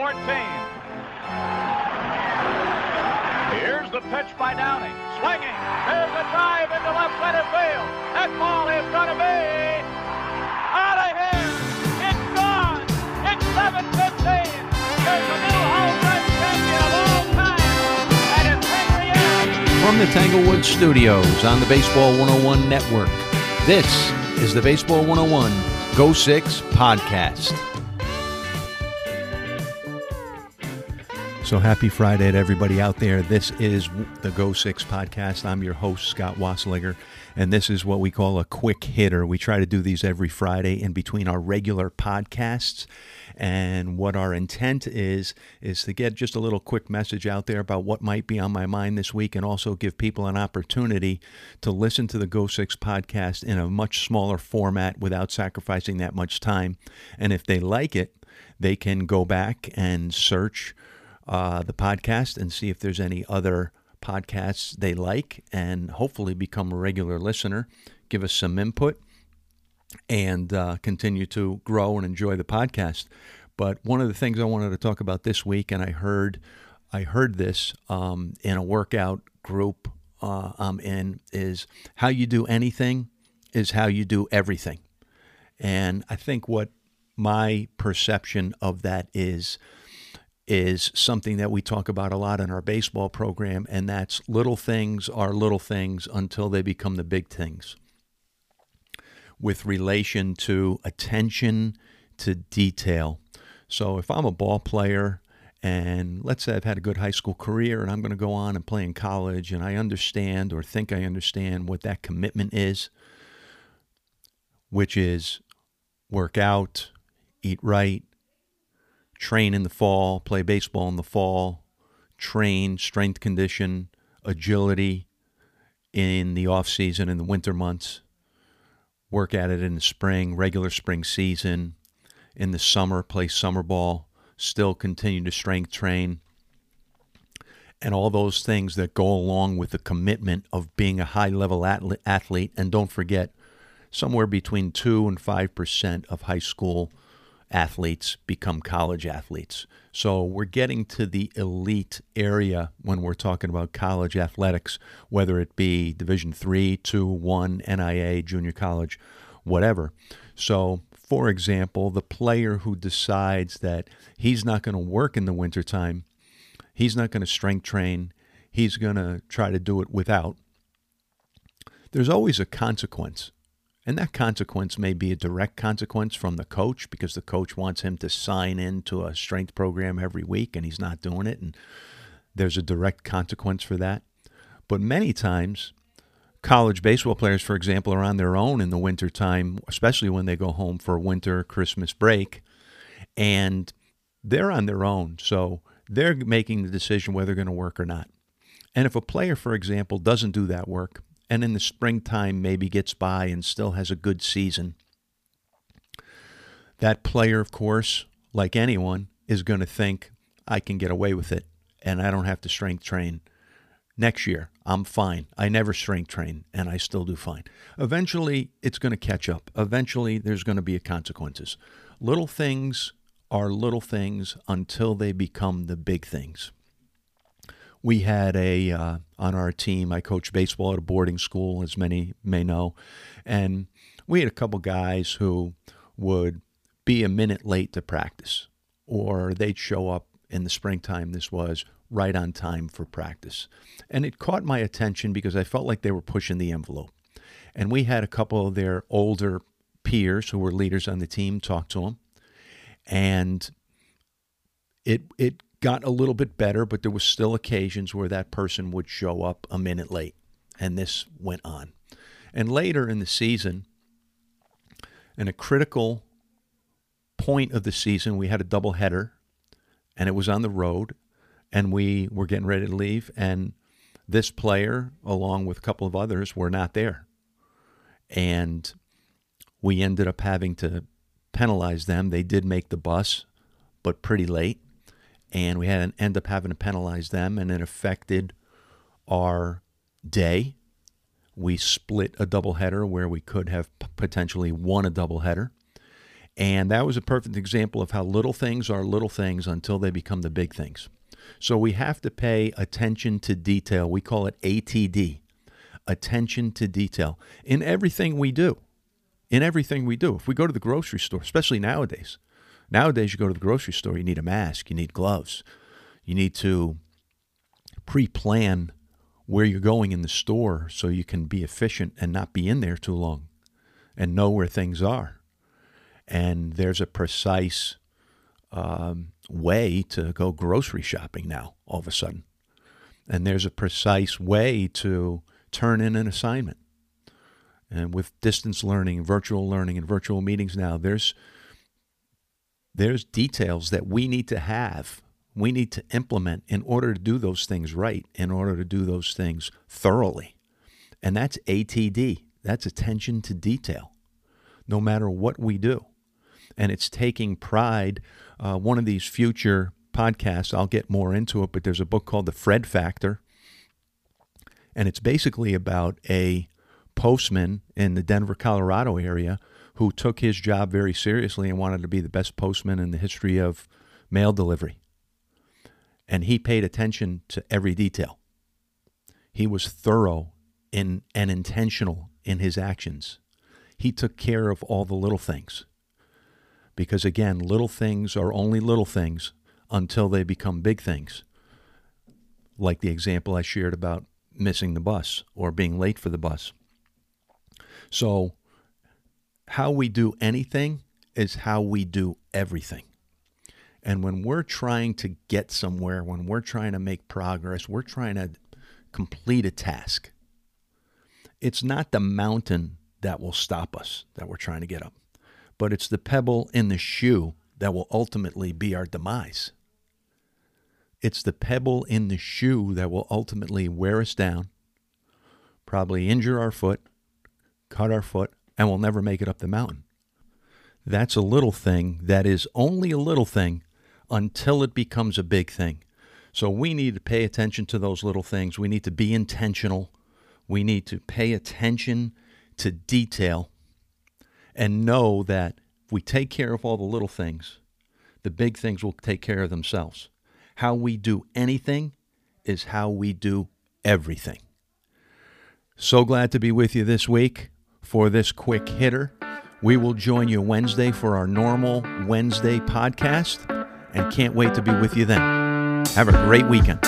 14. Here's the pitch by Downing. Swinging. There's a drive into left center field. That ball is going to be out of here. It's gone. It's 7-15. There's a new home run champion of all time. And it's Henry. From the Tanglewood Studios on the Baseball 101 Network, this is the Baseball 101 Go Six podcast. So happy Friday to everybody out there. This is the Go Six podcast. I'm your host, Scott Wasslinger, and this is what we call a quick hitter. We try to do these every Friday in between our regular podcasts. And what our intent is, is to get just a little quick message out there about what might be on my mind this week and also give people an opportunity to listen to the Go Six podcast in a much smaller format without sacrificing that much time. And if they like it, they can go back and search uh, the podcast and see if there's any other podcasts they like and hopefully become a regular listener. Give us some input and uh, continue to grow and enjoy the podcast. But one of the things I wanted to talk about this week, and I heard, I heard this um, in a workout group uh, I'm in, is how you do anything is how you do everything. And I think what my perception of that is is something that we talk about a lot in our baseball program, and that's little things are little things until they become the big things. With relation to attention to detail. So if I'm a ball player, and let's say I've had a good high school career and I'm going to go on and play in college, and I understand or think I understand what that commitment is, which is work out, eat right, train in the fall, play baseball in the fall, train strength condition, agility in the off season in the winter months, work at it in the spring, regular spring season, in the summer play summer ball, still continue to strength train. And all those things that go along with the commitment of being a high level athlete. And don't forget, somewhere between 2 and 5% of high school athletes become college athletes. So we're getting to the elite area when we're talking about college athletics, whether it be Division 3, 2, 1, NAIA, junior college, whatever. So, for example, the player who decides that he's not going to work in the wintertime, he's not going to strength train, he's going to try to do it without, there's always a consequence. And that consequence may be a direct consequence from the coach because the coach wants him to sign into a strength program every week and he's not doing it. And there's a direct consequence for that. But many times, college baseball players, for example, are on their own in the wintertime, especially when they go home for winter Christmas break. And they're on their own. So they're making the decision whether they're going to work or not. And if a player, for example, doesn't do that work, and in the springtime maybe gets by and still has a good season. That player, of course, like anyone, is going to think, I can get away with it and I don't have to strength train. Next year, I'm fine. I never strength train and I still do fine. Eventually, it's going to catch up. Eventually, there's going to be consequences. Little things are little things until they become the big things we had a uh, on our team. I coached baseball at a boarding school, as many may know, and we had a couple guys who would be a minute late to practice, or they'd show up in the springtime. This was right on time for practice, and it caught my attention because I felt like they were pushing the envelope. And we had a couple of their older peers who were leaders on the team talk to them, and it it got a little bit better, but there was still occasions where that person would show up a minute late, and this went on. And later in the season, in a critical point of the season, we had a double header, and it was on the road, and we were getting ready to leave, and this player, along with a couple of others, were not there. And we ended up having to penalize them. They did make the bus, but pretty late and we had end up having to penalize them, and it affected our day. We split a doubleheader where we could have potentially won a doubleheader, And that was a perfect example of how little things are little things until they become the big things. So we have to pay attention to detail. We call it ATD, attention to detail, in everything we do. In everything we do. If we go to the grocery store, especially nowadays, nowadays you go to the grocery store, you need a mask, you need gloves, you need to pre plan where you're going in the store so you can be efficient and not be in there too long and know where things are. And there's a precise um, way to go grocery shopping now, all of a sudden. And there's a precise way to turn in an assignment. And with distance learning, virtual learning, and virtual meetings now, there's there's details that we need to have we need to implement in order to do those things right, in order to do those things thoroughly. And that's ATD, that's attention to detail, no matter what we do. And it's taking pride. Uh, one of these future podcasts, I'll get more into it, but there's a book called The Fred Factor. And it's basically about a postman in the Denver, Colorado area who took his job very seriously and wanted to be the best postman in the history of mail delivery and he paid attention to every detail. He was thorough in, and intentional in his actions. He took care of all the little things. Because again, little things are only little things until they become big things. Like the example I shared about missing the bus or being late for the bus. So, how we do anything is how we do everything. And when we're trying to get somewhere, when we're trying to make progress, we're trying to complete a task. It's not the mountain that will stop us that we're trying to get up, but it's the pebble in the shoe that will ultimately be our demise. It's the pebble in the shoe that will ultimately wear us down, probably injure our foot, cut our foot, and we'll never make it up the mountain. That's a little thing that is only a little thing until it becomes a big thing. So we need to pay attention to those little things. We need to be intentional. We need to pay attention to detail and know that if we take care of all the little things, the big things will take care of themselves. How we do anything is how we do everything. So glad to be with you this week for this quick hitter. We will join you Wednesday for our normal Wednesday podcast and can't wait to be with you then. Have a great weekend.